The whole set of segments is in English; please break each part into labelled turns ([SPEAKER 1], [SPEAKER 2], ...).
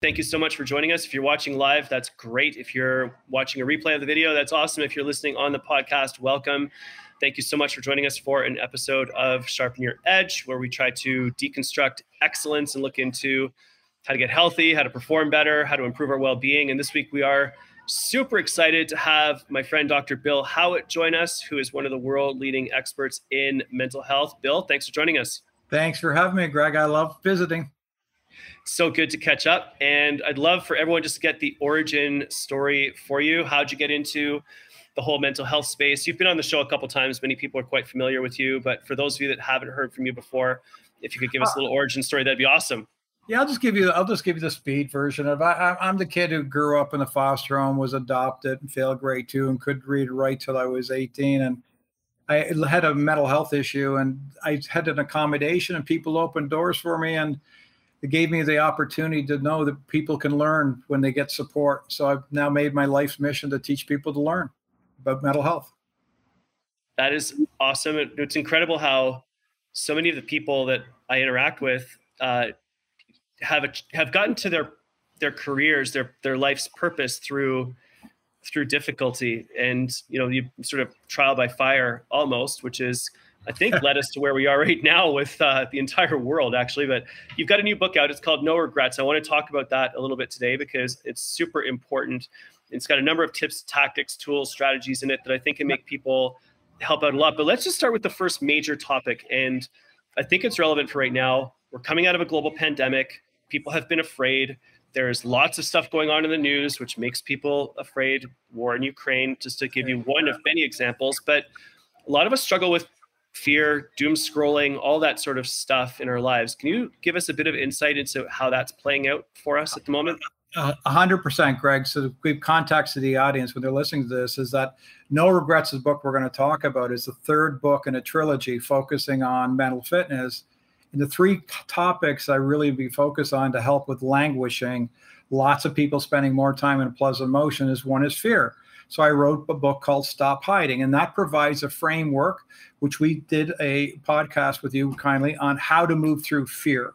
[SPEAKER 1] Thank you so much for joining us. If you're watching live, that's great. If you're watching a replay of the video, that's awesome. If you're listening on the podcast, welcome. Thank you so much for joining us for an episode of Sharpen Your Edge, where we try to deconstruct excellence and look into how to get healthy, how to perform better, how to improve our well being. And this week we are super excited to have my friend Dr. Bill Howatt join us, who is one of the world leading experts in mental health. Bill, thanks for joining us.
[SPEAKER 2] Thanks for having me, Greg. I love visiting
[SPEAKER 1] so good to catch up. And I'd love for everyone just to get the origin story for you. How'd you get into the whole mental health space? You've been on the show a couple times. Many people are quite familiar with you, but for those of you that haven't heard from you before, if you could give us a little origin story, that'd be awesome.
[SPEAKER 2] Yeah, I'll just give you. I'll just give you the speed version of. I, I'm the kid who grew up in a foster home, was adopted, and failed grade two, and couldn't read or write till I was 18, and I had a mental health issue, and I had an accommodation, and people opened doors for me, and it gave me the opportunity to know that people can learn when they get support. So I've now made my life's mission to teach people to learn about mental health.
[SPEAKER 1] That is awesome. It's incredible how so many of the people that I interact with uh, have a, have gotten to their their careers, their their life's purpose through through difficulty, and you know, you sort of trial by fire almost, which is I think led us to where we are right now with uh, the entire world, actually. But you've got a new book out. It's called No Regrets. I want to talk about that a little bit today because it's super important. It's got a number of tips, tactics, tools, strategies in it that I think can make people help out a lot. But let's just start with the first major topic. And I think it's relevant for right now. We're coming out of a global pandemic. People have been afraid. There's lots of stuff going on in the news, which makes people afraid. War in Ukraine, just to give you one of many examples. But a lot of us struggle with fear, doom scrolling, all that sort of stuff in our lives. Can you give us a bit of insight into how that's playing out for us at the moment?
[SPEAKER 2] A hundred percent, Greg. So we've context to the audience when they're listening to this is that No Regrets, is the book we're going to talk about, is the third book in a trilogy focusing on mental fitness. And the three topics I really be focused on to help with languishing, lots of people spending more time in a pleasant emotion is one is fear. So I wrote a book called Stop Hiding, and that provides a framework, which we did a podcast with you kindly on how to move through fear.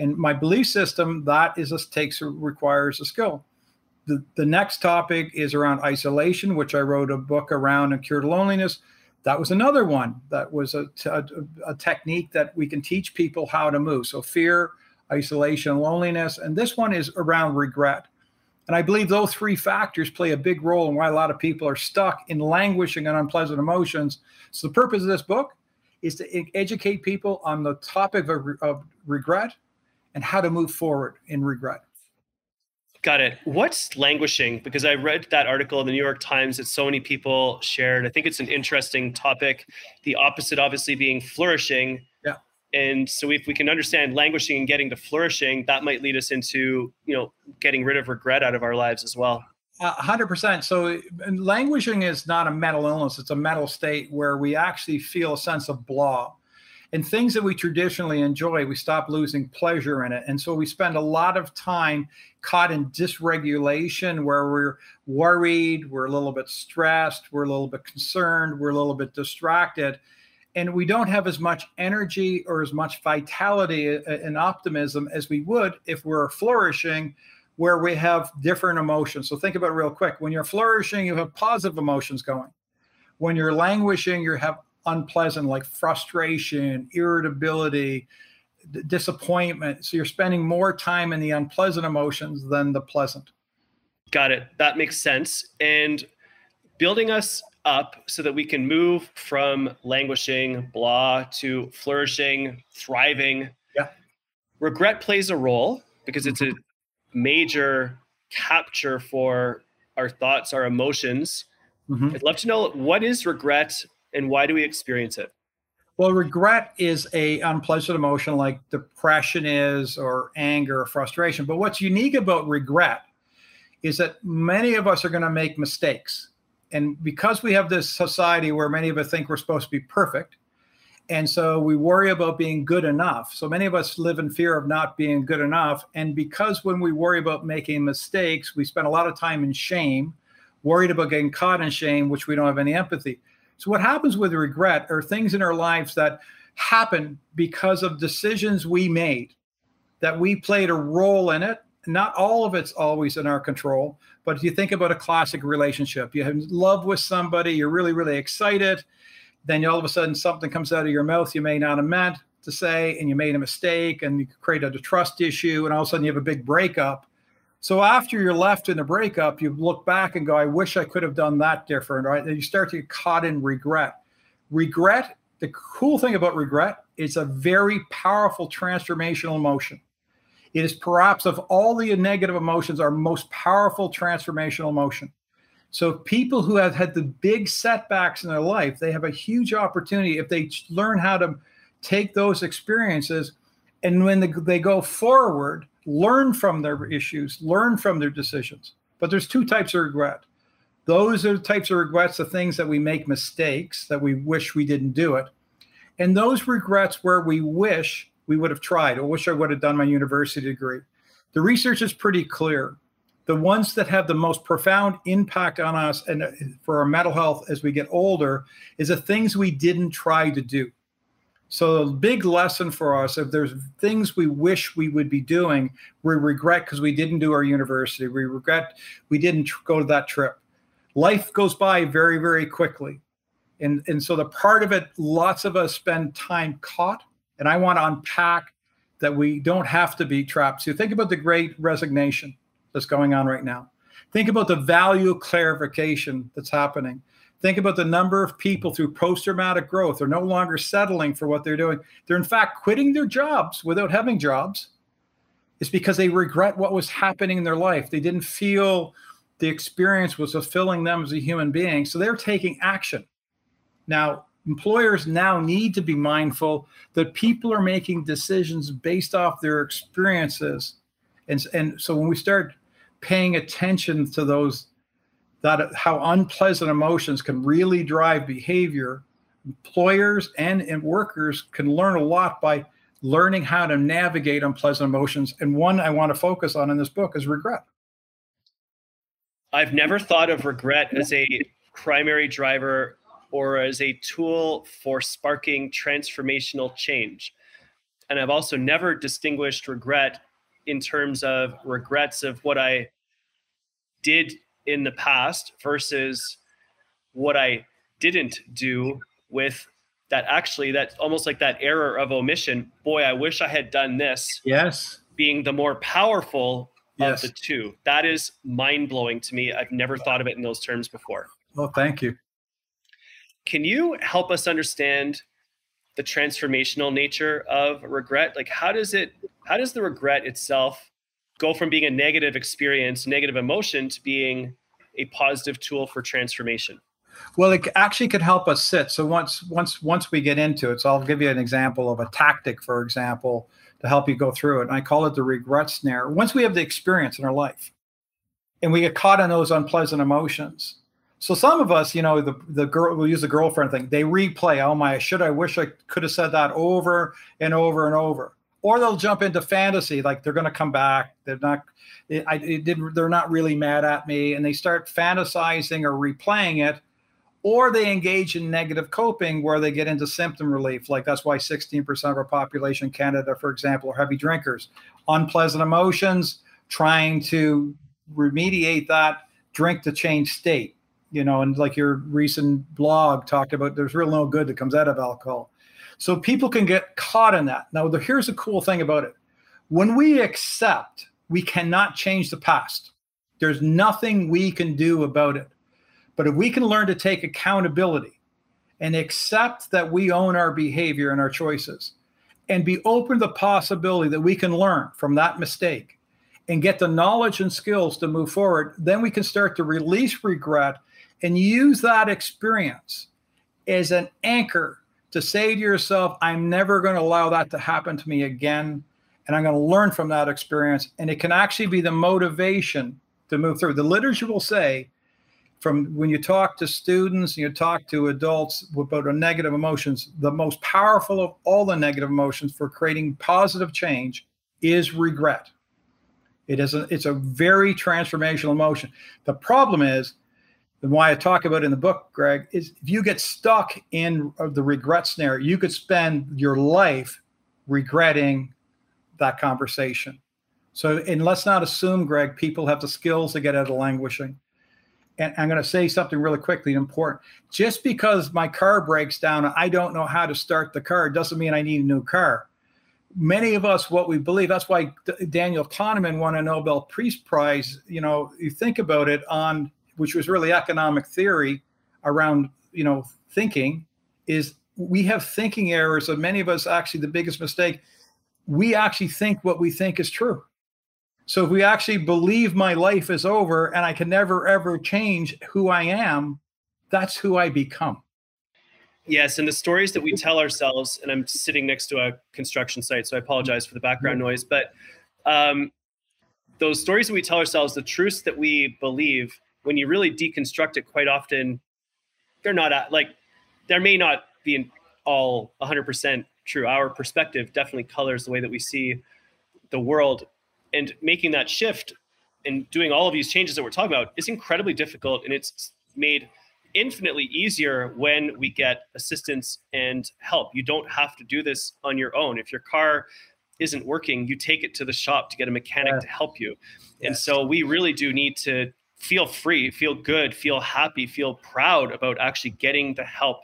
[SPEAKER 2] And my belief system that is a, takes requires a skill. The, the next topic is around isolation, which I wrote a book around and cured loneliness. That was another one that was a, a, a technique that we can teach people how to move. So fear, isolation, loneliness, and this one is around regret. And I believe those three factors play a big role in why a lot of people are stuck in languishing and unpleasant emotions. So the purpose of this book is to educate people on the topic of, of regret and how to move forward in regret.
[SPEAKER 1] Got it. What's languishing? Because I read that article in the New York Times that so many people shared. I think it's an interesting topic. The opposite, obviously, being flourishing. And so if we can understand languishing and getting to flourishing, that might lead us into, you know, getting rid of regret out of our lives as well.
[SPEAKER 2] Hundred percent. So languishing is not a mental illness. It's a mental state where we actually feel a sense of blah. And things that we traditionally enjoy, we stop losing pleasure in it. And so we spend a lot of time caught in dysregulation where we're worried, we're a little bit stressed, we're a little bit concerned, we're a little bit distracted and we don't have as much energy or as much vitality uh, uh, and optimism as we would if we're flourishing where we have different emotions. So think about real quick. When you're flourishing you have positive emotions going. When you're languishing you have unpleasant like frustration irritability disappointment. So you're spending more time in the unpleasant emotions than the pleasant.
[SPEAKER 1] Got it. That makes sense. And building us up so that we can move from languishing, blah, to flourishing, thriving.
[SPEAKER 2] Yeah.
[SPEAKER 1] Regret plays a role because it's a mm-hmm. major capture for our thoughts, our emotions. Mm-hmm. I'd love to know what is regret and why do we experience it?
[SPEAKER 2] Well, regret is a unpleasant emotion like depression is or anger or frustration. But what's unique about regret is that many of us are going to make mistakes and because we have this society where many of us think we're supposed to be perfect and so we worry about being good enough. So many of us live in fear of not being good enough. And because when we worry about making mistakes we spend a lot of time in shame worried about getting caught in shame which we don't have any empathy. So what happens with regret are things in our lives that happen because of decisions we made that we played a role in it not all of it's always in our control. But if you think about a classic relationship, you have love with somebody, you're really, really excited. Then all of a sudden something comes out of your mouth you may not have meant to say, and you made a mistake and you created a trust issue, and all of a sudden you have a big breakup. So after you're left in a breakup, you look back and go, I wish I could have done that different, right? And you start to get caught in regret. Regret, the cool thing about regret, it's a very powerful transformational emotion. It is perhaps of all the negative emotions, our most powerful transformational emotion. So people who have had the big setbacks in their life, they have a huge opportunity if they learn how to take those experiences and when they go forward, learn from their issues, learn from their decisions. But there's two types of regret. Those are the types of regrets, the things that we make mistakes, that we wish we didn't do it. And those regrets where we wish we would have tried, or wish I would have done my university degree. The research is pretty clear. The ones that have the most profound impact on us and uh, for our mental health as we get older is the things we didn't try to do. So the big lesson for us, if there's things we wish we would be doing, we regret because we didn't do our university. We regret we didn't tr- go to that trip. Life goes by very, very quickly. And, and so the part of it, lots of us spend time caught. And I want to unpack that we don't have to be trapped. So think about the great resignation that's going on right now. Think about the value clarification that's happening. Think about the number of people through post traumatic growth are no longer settling for what they're doing. They're, in fact, quitting their jobs without having jobs. It's because they regret what was happening in their life. They didn't feel the experience was fulfilling them as a human being. So they're taking action. Now, employers now need to be mindful that people are making decisions based off their experiences. And, and so when we start paying attention to those that how unpleasant emotions can really drive behavior employers and, and workers can learn a lot by learning how to navigate unpleasant emotions and one i want to focus on in this book is regret
[SPEAKER 1] i've never thought of regret as a primary driver or as a tool for sparking transformational change and i've also never distinguished regret in terms of regrets of what i did in the past versus what I didn't do with that actually that's almost like that error of omission. Boy, I wish I had done this.
[SPEAKER 2] Yes.
[SPEAKER 1] Being the more powerful
[SPEAKER 2] yes.
[SPEAKER 1] of the two. That is mind blowing to me. I've never thought of it in those terms before.
[SPEAKER 2] Well, thank you.
[SPEAKER 1] Can you help us understand the transformational nature of regret? Like how does it how does the regret itself go from being a negative experience, negative emotion to being a positive tool for transformation?
[SPEAKER 2] Well, it actually could help us sit. So once once once we get into it, so I'll give you an example of a tactic, for example, to help you go through it. And I call it the regret snare. Once we have the experience in our life, and we get caught in those unpleasant emotions. So some of us, you know, the the girl we'll use the girlfriend thing. They replay, oh my, should I wish I could have said that over and over and over? Or they'll jump into fantasy like they're going to come back they're not I, it didn't they're not really mad at me and they start fantasizing or replaying it or they engage in negative coping where they get into symptom relief like that's why 16% of our population in canada for example are heavy drinkers. Unpleasant emotions trying to remediate that drink to change state you know and like your recent blog talked about there's real no good that comes out of alcohol so people can get caught in that. Now, here's the cool thing about it when we accept, we cannot change the past, there's nothing we can do about it. But if we can learn to take accountability and accept that we own our behavior and our choices, and be open to the possibility that we can learn from that mistake and get the knowledge and skills to move forward, then we can start to release regret and use that experience as an anchor to say to yourself, I'm never going to allow that to happen to me again. And I'm going to learn from that experience. And it can actually be the motivation to move through. The literature will say, from when you talk to students and you talk to adults about negative emotions, the most powerful of all the negative emotions for creating positive change is regret. It is a, it's a very transformational emotion. The problem is and why I talk about in the book, Greg, is if you get stuck in uh, the regret snare, you could spend your life regretting that conversation So, and let's not assume, Greg, people have the skills to get out of languishing. And I'm going to say something really quickly and important. Just because my car breaks down I don't know how to start the car doesn't mean I need a new car. Many of us, what we believe, that's why Daniel Kahneman won a Nobel Peace Prize. You know, you think about it on, which was really economic theory around, you know, thinking, is we have thinking errors. And many of us, actually, the biggest mistake, we actually think what we think is true so if we actually believe my life is over and I can never ever change who I am, that's who I become.
[SPEAKER 1] Yes, and the stories that we tell ourselves, and I'm sitting next to a construction site, so I apologize for the background noise, but um, those stories that we tell ourselves, the truths that we believe, when you really deconstruct it, quite often, they're not at, like there may not be all 100% true. Our perspective definitely colors the way that we see the world and making that shift and doing all of these changes that we're talking about is incredibly difficult and it's made infinitely easier when we get assistance and help you don't have to do this on your own if your car isn't working you take it to the shop to get a mechanic yeah. to help you yes. and so we really do need to feel free feel good feel happy feel proud about actually getting the help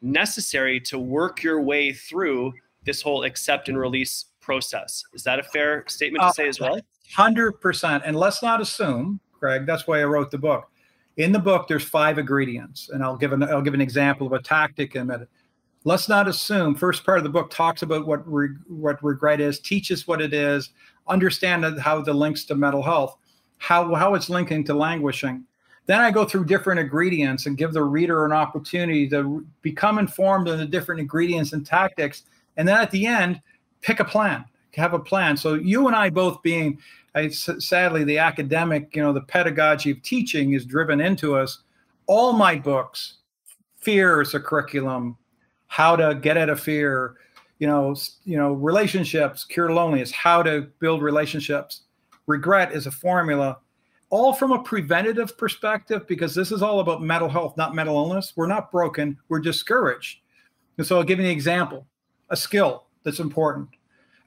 [SPEAKER 1] necessary to work your way through this whole accept and release process. Is that a fair statement to say as well?
[SPEAKER 2] 100%. And let's not assume, Greg, that's why I wrote the book. In the book, there's five ingredients, and I'll give an I'll give an example of a tactic in a minute. Let's not assume. First part of the book talks about what re, what regret is, teaches what it is, understand how the links to mental health, how how it's linking to languishing. Then I go through different ingredients and give the reader an opportunity to become informed of the different ingredients and tactics. And then at the end, pick a plan have a plan so you and i both being I, sadly the academic you know the pedagogy of teaching is driven into us all my books fear is a curriculum how to get out of fear you know you know relationships cure loneliness how to build relationships regret is a formula all from a preventative perspective because this is all about mental health not mental illness we're not broken we're discouraged and so i'll give you an example a skill that's important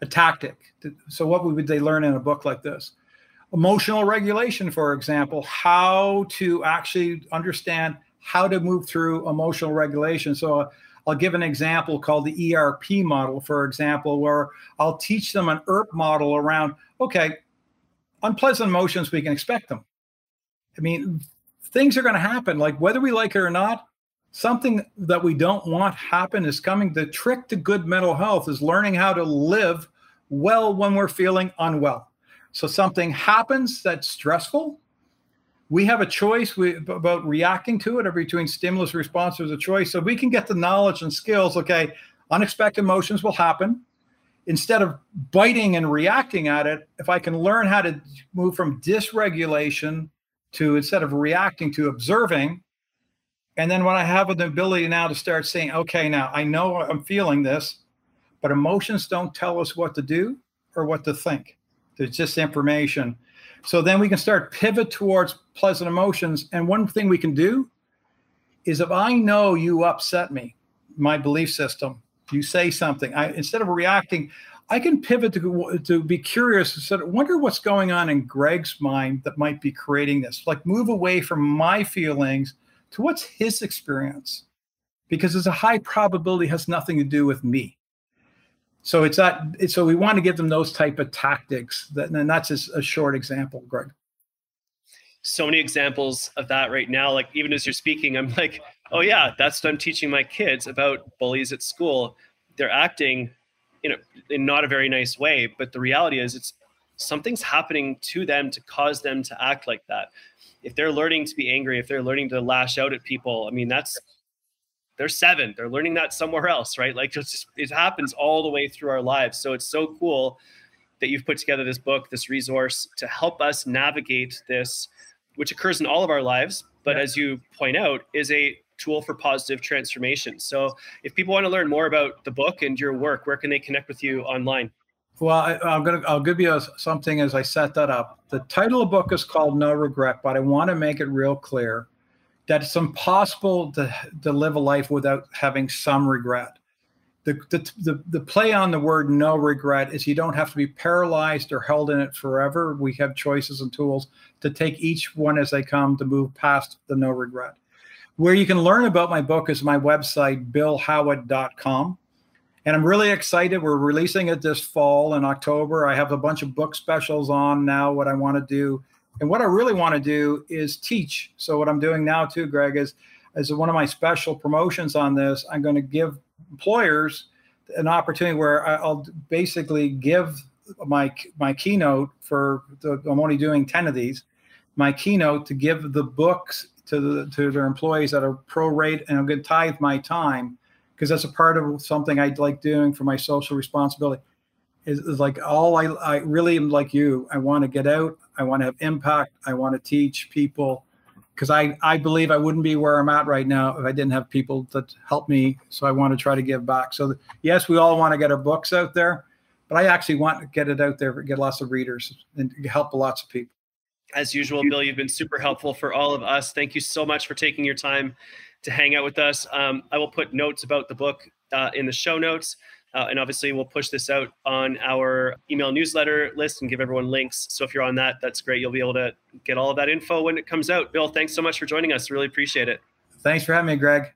[SPEAKER 2] a tactic. So, what would they learn in a book like this? Emotional regulation, for example, how to actually understand how to move through emotional regulation. So, uh, I'll give an example called the ERP model, for example, where I'll teach them an ERP model around, okay, unpleasant emotions, we can expect them. I mean, things are going to happen, like whether we like it or not, something that we don't want happen is coming. The trick to good mental health is learning how to live well when we're feeling unwell. So something happens that's stressful. We have a choice we, about reacting to it or between stimulus response. There's a choice. So we can get the knowledge and skills. Okay, unexpected emotions will happen. Instead of biting and reacting at it, if I can learn how to move from dysregulation to instead of reacting to observing, and then when I have the ability now to start saying, okay, now I know I'm feeling this, but emotions don't tell us what to do or what to think. There's just information. So then we can start pivot towards pleasant emotions. And one thing we can do is if I know you upset me, my belief system, you say something, I instead of reacting, I can pivot to, to be curious and sort of wonder what's going on in Greg's mind that might be creating this. Like move away from my feelings to what's his experience. Because there's a high probability has nothing to do with me so it's not so we want to give them those type of tactics that, and that's just a short example greg
[SPEAKER 1] so many examples of that right now like even as you're speaking i'm like oh yeah that's what i'm teaching my kids about bullies at school. They're acting in, a, in not a very nice way but the reality is it's something's happening to them to cause them to act like that. If they're learning to be angry if they're learning to lash out at people i mean that's they're seven. They're learning that somewhere else right? Like just it happens all the way through our lives. So it's so cool that you've put together this book this resource to help us navigate this which occurs in all of our lives but yeah. as you point out is a tool for positive transformation so if people want to learn more about the book and your work where can they connect with you online
[SPEAKER 2] well I, am gonna i'll give you a, something as i set that up the title of the book is called no regret but i want to make it real clear that it's impossible to, to live a life without having some regret. the, the, the, the play on the word no regret is you don't have to be paralyzed or held in it forever. We have choices and tools to take each one as they come to move past the no regret. Where you can learn about my book is my website, billhowatt.com. And I'm really excited. We're releasing it this fall in October. I have a bunch of book specials on now, what I want to do. And what I really want to do is teach. So, what I'm doing now, too, Greg, is as one of my special promotions on this, I'm going to give employers an opportunity where I'll basically give my my keynote for the, I'm only doing 10 of these my keynote to give the books to the to their employees that are pro rate and I'm going to tithe my time because that's a part of something I like doing for my social responsibility is, is like all I, I really am like you I want to get out I want to have impact I want to teach people because I, I believe I wouldn't be where I'm at right now if I didn't have people that help me. So I want to try to give back. So yes, we all want to get our books out there, but I actually want to get it out there, get lots of readers and help lots of people.
[SPEAKER 1] As usual, Bill, you've been super helpful for all of us. Thank you so much for taking your time to hang out with us. Um, I will put notes about the book uh, in the show notes. Uh, and obviously, we'll push this out on our email newsletter list and give everyone links. So if you're on that, that's great. You'll be able to get all of that info when it comes out. Bill, thanks so much for joining us. Really appreciate it.
[SPEAKER 2] Thanks for having me, Greg.